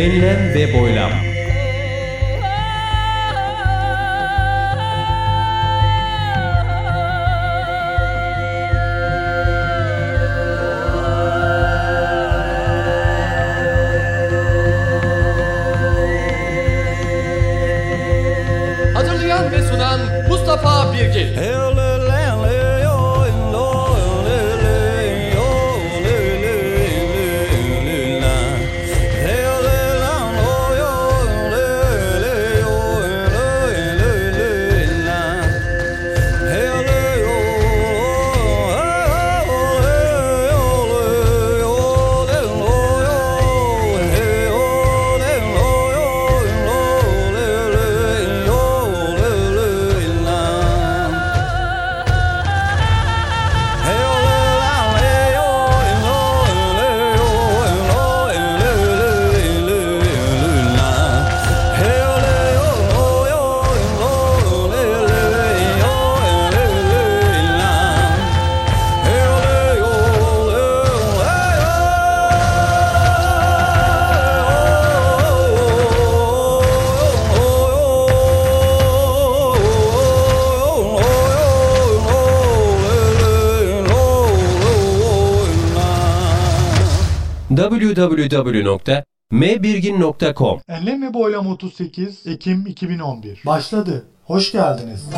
Enlem ve boylam. Hazırlayan ve sunan Mustafa Birgin. www.mbirgin.com Enlem ve Boylam 38 Ekim 2011 Başladı. Hoş geldiniz.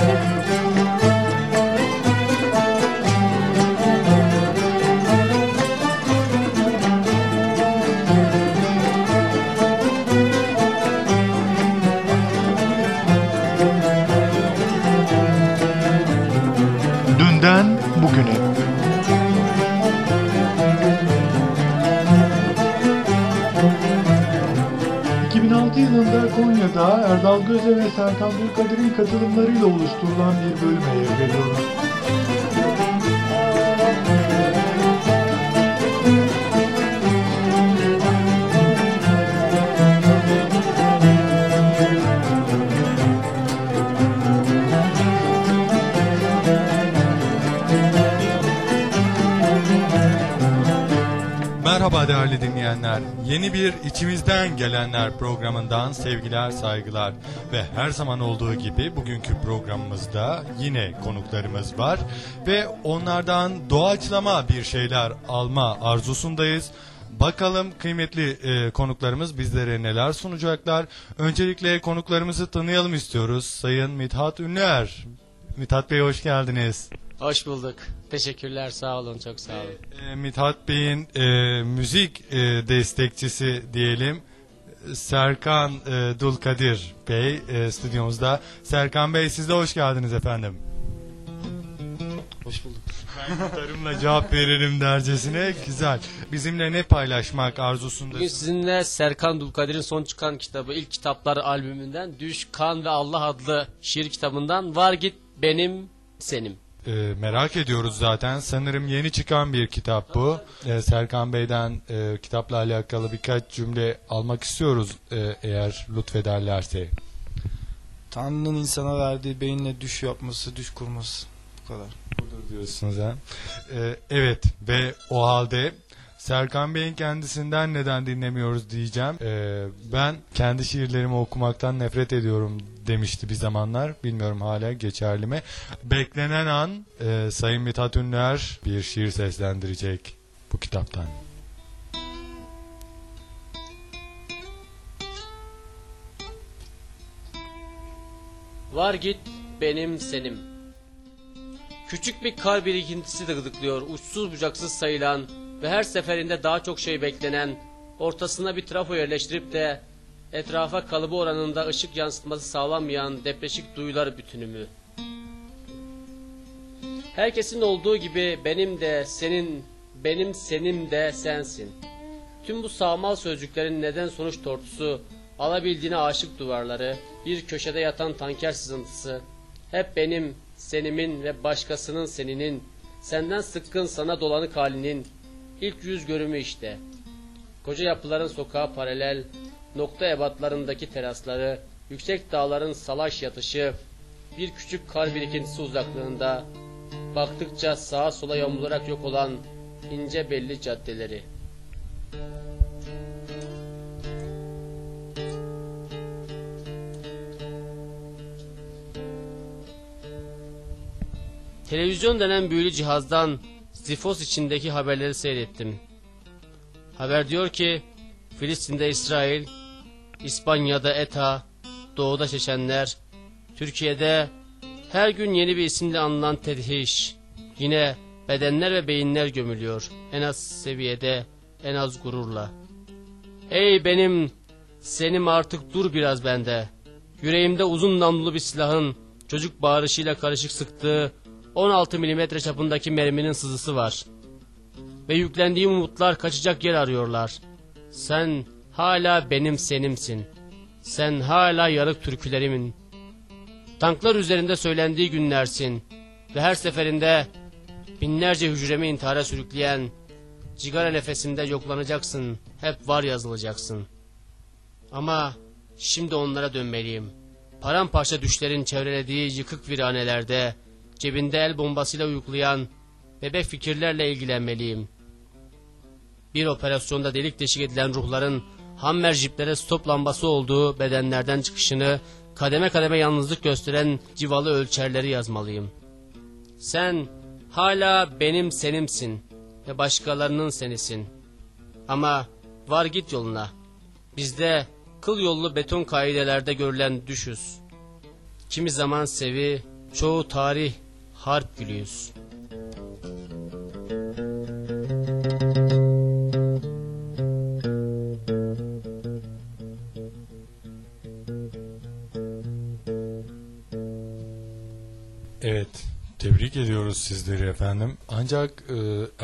Merhaba değerli dinleyenler. Yeni bir içimizden gelenler programından sevgiler, saygılar ve her zaman olduğu gibi bugünkü programımızda yine konuklarımız var ve onlardan doğaçlama bir şeyler alma arzusundayız. Bakalım kıymetli e, konuklarımız bizlere neler sunacaklar. Öncelikle konuklarımızı tanıyalım istiyoruz. Sayın Mithat Ünlüer. Mithat Bey hoş geldiniz. Hoş bulduk. Teşekkürler. Sağ olun. Çok sağ olun. E, Mithat Bey'in e, müzik e, destekçisi diyelim. Serkan e, Dulkadir Bey e, stüdyomuzda. Serkan Bey siz de hoş geldiniz efendim. Hoş bulduk. Ben gitarımla cevap veririm dercesine. Güzel. Bizimle ne paylaşmak Bugün arzusundasınız? sizinle Serkan Dulkadir'in son çıkan kitabı, ilk kitaplar albümünden Düş, Kan ve Allah adlı şiir kitabından Var Git Benim Senim. E, merak ediyoruz zaten. Sanırım yeni çıkan bir kitap bu. E, Serkan Bey'den e, kitapla alakalı birkaç cümle almak istiyoruz e, eğer lütfederlerse. Tanrı'nın insana verdiği beyinle düş yapması, düş kurması. Bu kadar. Olur diyorsunuz ha. Ee, evet ve o halde Serkan Bey'in kendisinden neden dinlemiyoruz diyeceğim. Ee, ben kendi şiirlerimi okumaktan nefret ediyorum demişti bir zamanlar. Bilmiyorum hala geçerli mi. Beklenen an e, Sayın Mithat Ünlüer bir şiir seslendirecek bu kitaptan. Var git benim senim. Küçük bir kar birikintisi de gıdıklıyor, uçsuz bucaksız sayılan ve her seferinde daha çok şey beklenen, ortasına bir trafo yerleştirip de etrafa kalıbı oranında ışık yansıtması sağlanmayan depreşik duyular bütünümü. Herkesin olduğu gibi benim de senin, benim senim de sensin. Tüm bu sağmal sözcüklerin neden sonuç tortusu, alabildiğine aşık duvarları, bir köşede yatan tanker sızıntısı, hep benim, senimin ve başkasının seninin, senden sıkkın sana dolanık halinin İlk yüz görümü işte. Koca yapıların sokağa paralel, nokta ebatlarındaki terasları, yüksek dağların salaş yatışı, bir küçük kar birikintisi uzaklığında, baktıkça sağa sola yamularak yok olan ince belli caddeleri. Televizyon denen büyülü cihazdan Zifos içindeki haberleri seyrettim. Haber diyor ki Filistin'de İsrail, İspanya'da ETA, Doğu'da Çeçenler, Türkiye'de her gün yeni bir isimle anılan tedhiş, yine bedenler ve beyinler gömülüyor en az seviyede, en az gururla. Ey benim, senim artık dur biraz bende. Yüreğimde uzun namlulu bir silahın çocuk bağırışıyla karışık sıktığı 16 milimetre çapındaki merminin sızısı var. Ve yüklendiğim umutlar kaçacak yer arıyorlar. Sen hala benim senimsin. Sen hala yarık türkülerimin. Tanklar üzerinde söylendiği günlersin. Ve her seferinde binlerce hücremi intihara sürükleyen cigara nefesinde yoklanacaksın. Hep var yazılacaksın. Ama şimdi onlara dönmeliyim. Paramparça düşlerin çevrelediği yıkık viranelerde, cebinde el bombasıyla uyuklayan bebek fikirlerle ilgilenmeliyim. Bir operasyonda delik deşik edilen ruhların hammer jiplere stop lambası olduğu bedenlerden çıkışını, kademe kademe yalnızlık gösteren civalı ölçerleri yazmalıyım. Sen hala benim senimsin ve başkalarının senisin. Ama var git yoluna. Bizde kıl yollu beton kaidelerde görülen düşüz. Kimi zaman sevi, çoğu tarih, harp gülüyüz. Evet, tebrik ediyoruz sizleri efendim. Ancak e,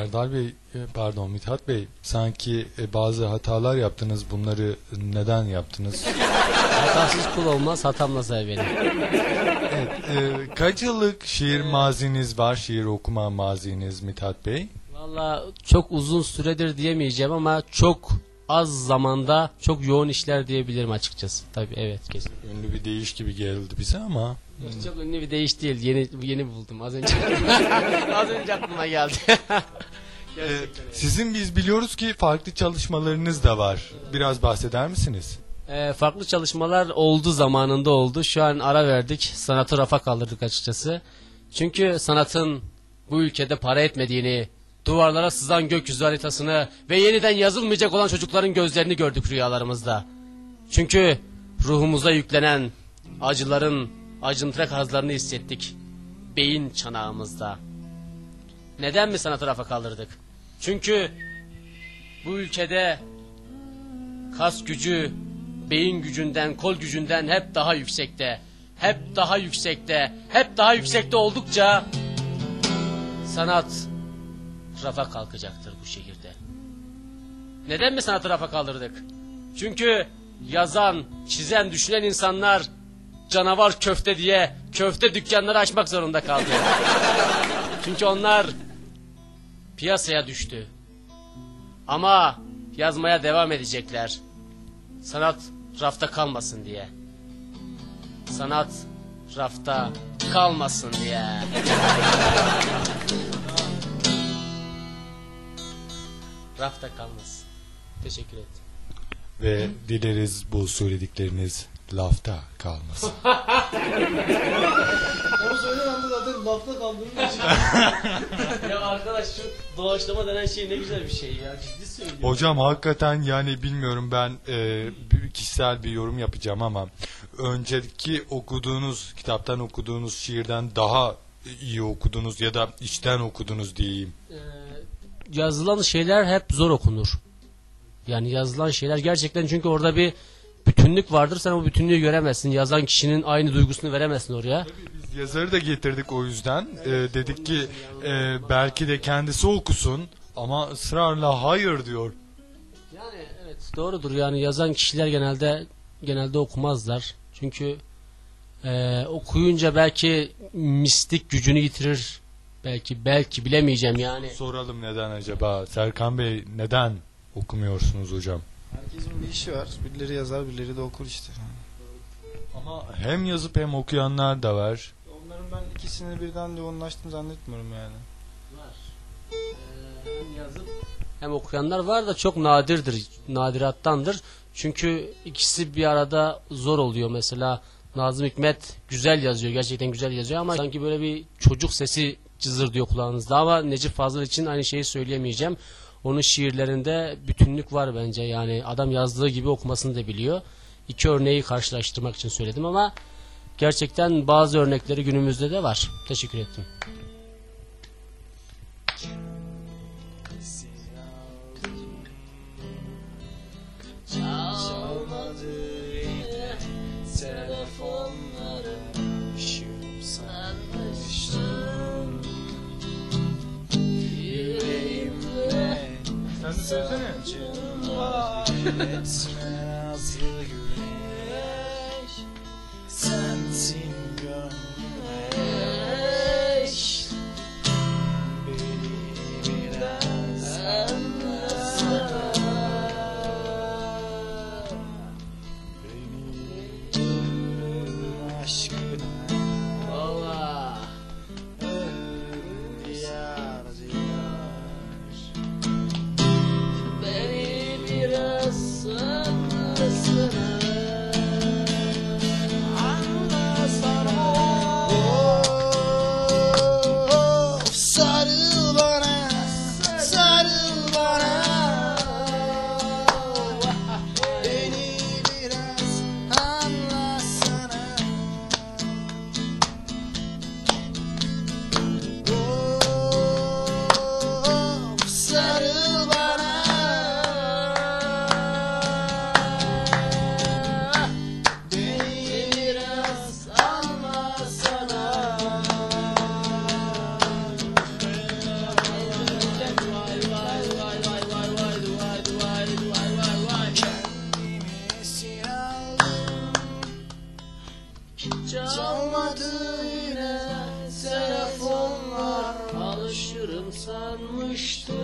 Erdal Bey, e, pardon Mithat Bey, sanki e, bazı hatalar yaptınız. Bunları neden yaptınız? Hatasız kul olmaz, hatamla beni. Evet, e, kaç yıllık şiir maziniz var, şiir okuma maziniz Mithat Bey? Valla çok uzun süredir diyemeyeceğim ama çok az zamanda çok yoğun işler diyebilirim açıkçası. Tabii evet kesin. Ünlü bir deyiş gibi geldi bize ama. Çok ünlü bir değiş değil. Yeni yeni buldum az önce. az önce aklıma geldi. E, sizin biz biliyoruz ki farklı çalışmalarınız da var. Biraz bahseder misiniz? Ee, farklı çalışmalar oldu zamanında oldu. Şu an ara verdik. Sanatı rafa kaldırdık açıkçası. Çünkü sanatın bu ülkede para etmediğini, duvarlara sızan gökyüzü haritasını ve yeniden yazılmayacak olan çocukların gözlerini gördük rüyalarımızda. Çünkü ruhumuza yüklenen acıların acıntırak hazlarını hissettik. Beyin çanağımızda. Neden mi sanatı rafa kaldırdık? Çünkü bu ülkede kas gücü beyin gücünden, kol gücünden hep daha yüksekte. Hep daha yüksekte, hep daha yüksekte oldukça sanat rafa kalkacaktır bu şehirde. Neden mi sanatı rafa kaldırdık? Çünkü yazan, çizen, düşünen insanlar canavar köfte diye köfte dükkanları açmak zorunda kaldı. Çünkü onlar piyasaya düştü. Ama yazmaya devam edecekler. Sanat rafta kalmasın diye. Sanat rafta kalmasın diye. rafta kalmasın. Teşekkür ettim. Ve dileriz bu söyledikleriniz lafta kalmasın. Onu söylemem de zaten lafta kaldığım için. ya arkadaş şu doğaçlama denen şey ne güzel bir şey ya. Ciddi söylüyorum. Hocam hakikaten yani bilmiyorum ben e, bir kişisel bir yorum yapacağım ama önceki okuduğunuz kitaptan okuduğunuz şiirden daha iyi okudunuz ya da içten okudunuz diyeyim. Ee, yazılan şeyler hep zor okunur. Yani yazılan şeyler gerçekten çünkü orada bir bütünlük vardır. Sen o bütünlüğü göremezsin. Yazan kişinin aynı duygusunu veremezsin oraya. Biz yazarı da getirdik o yüzden. E, dedik ki e, belki de kendisi okusun ama ısrarla hayır diyor. Yani evet doğrudur. Yani yazan kişiler genelde genelde okumazlar. Çünkü e, okuyunca belki mistik gücünü yitirir. Belki belki bilemeyeceğim yani. Soralım neden acaba? Serkan Bey neden okumuyorsunuz hocam? Herkesin bir işi var. Birileri yazar, birileri de okur işte. Ama hem yazıp hem okuyanlar da var. Onların ben ikisini birden yoğunlaştım zannetmiyorum yani. Var. Ee, hem yazıp hem okuyanlar var da çok nadirdir. Nadirattandır. Çünkü ikisi bir arada zor oluyor. Mesela Nazım Hikmet güzel yazıyor. Gerçekten güzel yazıyor ama sanki böyle bir çocuk sesi cızır diyor kulağınızda ama Necip Fazıl için aynı şeyi söyleyemeyeceğim. Onun şiirlerinde bütünlük var bence yani adam yazdığı gibi okumasını da biliyor. İki örneği karşılaştırmak için söyledim ama gerçekten bazı örnekleri günümüzde de var. Teşekkür ettim. this, isn't it? Çalmadı yine telefonlar Alışırım sanmıştım.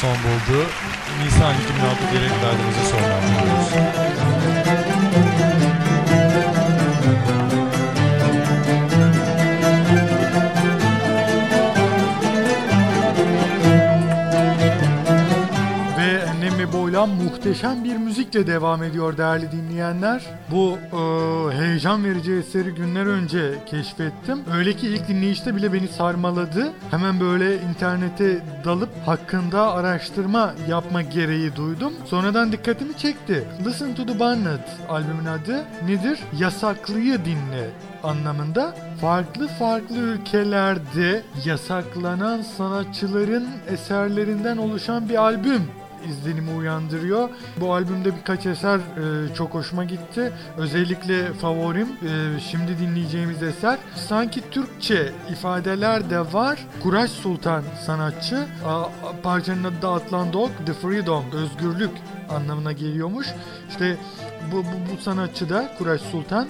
son buldu. Nisan 2006 direkt derdimize son muhteşem bir müzikle devam ediyor değerli dinleyenler. Bu e, heyecan verici eseri günler önce keşfettim. Öyle ki ilk dinleyişte bile beni sarmaladı. Hemen böyle internete dalıp hakkında araştırma yapma gereği duydum. Sonradan dikkatimi çekti. Listen to the Banned albümün adı nedir? Yasaklıyı dinle anlamında farklı farklı ülkelerde yasaklanan sanatçıların eserlerinden oluşan bir albüm izlenimi uyandırıyor. Bu albümde birkaç eser e, çok hoşuma gitti. Özellikle favorim e, şimdi dinleyeceğimiz eser. Sanki Türkçe ifadeler de var. Kuraş Sultan sanatçı. A, parçanın adı da Atlandok, The Freedom, özgürlük anlamına geliyormuş. İşte bu, bu, bu sanatçı da Kuraş Sultan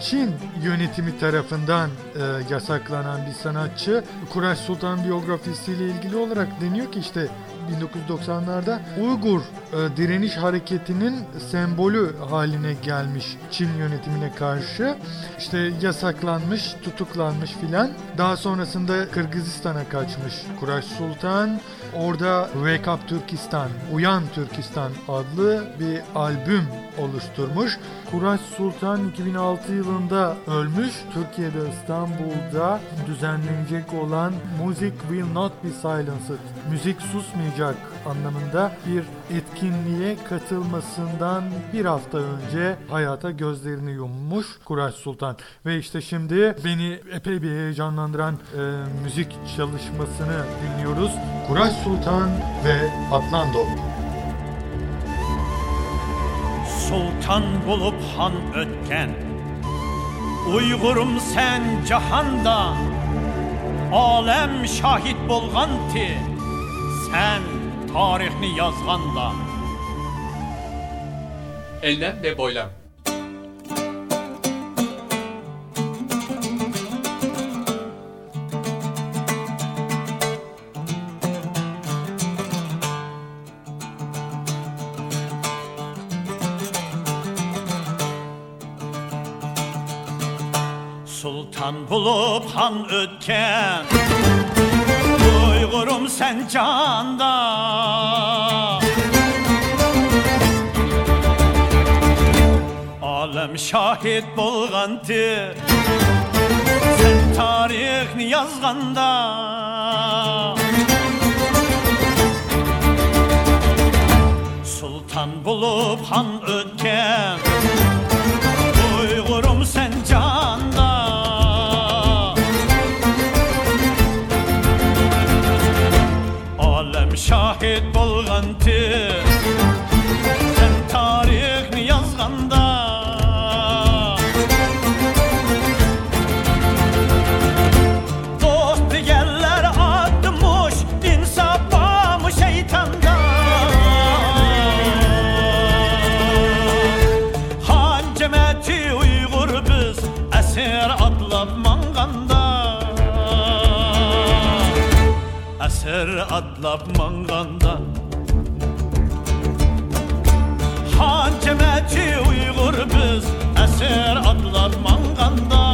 Çin yönetimi tarafından e, yasaklanan bir sanatçı. Kuraş Sultan biyografisiyle ilgili olarak deniyor ki işte 1990'larda Uygur e, direniş hareketinin sembolü haline gelmiş Çin yönetimine karşı. İşte yasaklanmış, tutuklanmış filan. Daha sonrasında Kırgızistan'a kaçmış Kuraş Sultan. Orada Wake Up Türkistan, Uyan Türkistan adlı bir albüm oluşturmuş. Kuraş Sultan 2006 yılında ölmüş. Türkiye'de İstanbul'da düzenlenecek olan Music Will Not Be Silenced, Müzik Susmayacak anlamında bir etkinliğe katılmasından bir hafta önce hayata gözlerini yummuş Kuraş Sultan. Ve işte şimdi beni epey bir heyecanlandıran e, müzik çalışmasını dinliyoruz. Kuraş Sultan ve Atlando. Sultan bulup han ötken Uygurum sen cahanda Alem şahit bolganti Sen tarihni yazganda Enlem ve boylam. Sultan bulup han ötken Uygurum sen canda. Alem şahit bolganti Sen tarihni yazganda Sultan bulup han ötken Esir atlap manganda. Han Uygur biz esir atlap manganda.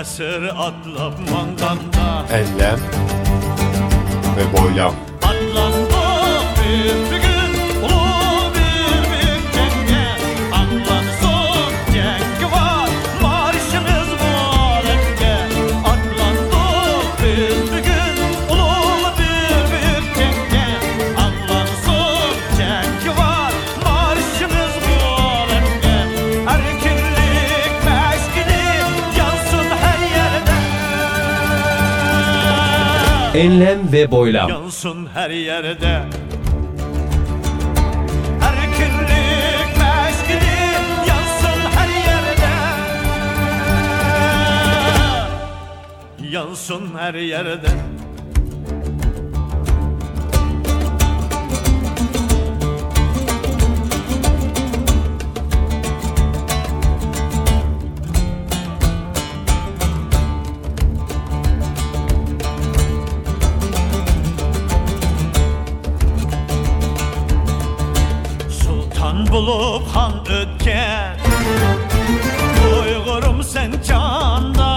Esir atlap manganda. Enlem ve boylam. Atlandık bir Enlem ve boylam. Yansın her yerde. Erkinlik meşgili yansın her yerde. Yansın her yerde bulup han ötken Uygurum sen canda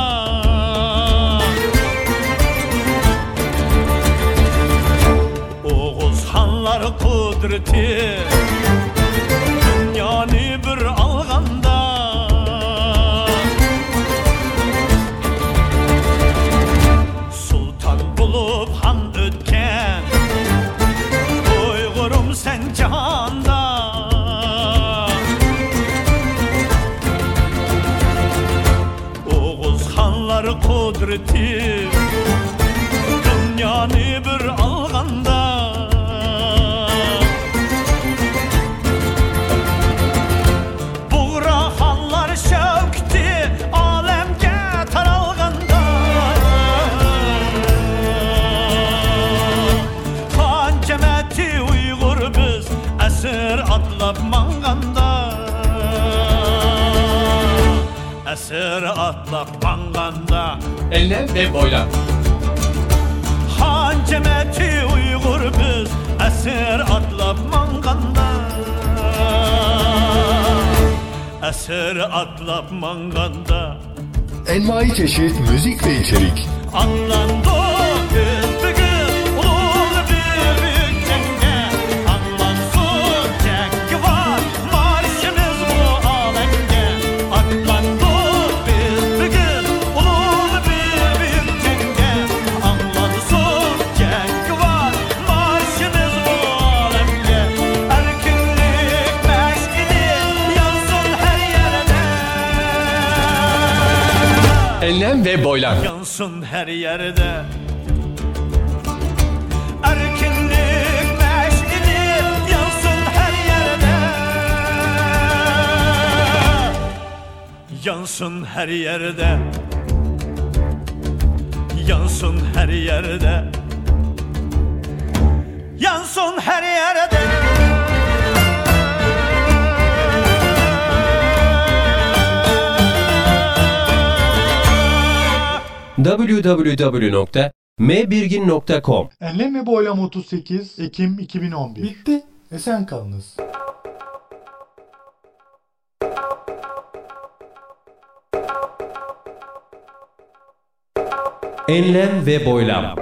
Oğuz hanlar kudreti hanları kudreti. Dünyanı bir Enlem ve boylam. Han cemeti Uygur biz Esir atlap manganda Esir atlap manganda Envai çeşit müzik ve içerik. Anlandık Enlem ve boylam. Yansın her yerde. Erkinlik meşini Yansın her yerde. Yansın her yerde. Yansın her yerde. Yansın her yerde www.mbirgin.com Enlem ve Boylam 38 Ekim 2011. Bitti. Esen kalınız. Enlem ve boylam.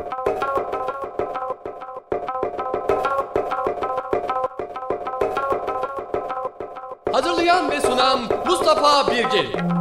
Hazırlayan ve sunan Mustafa Birgin.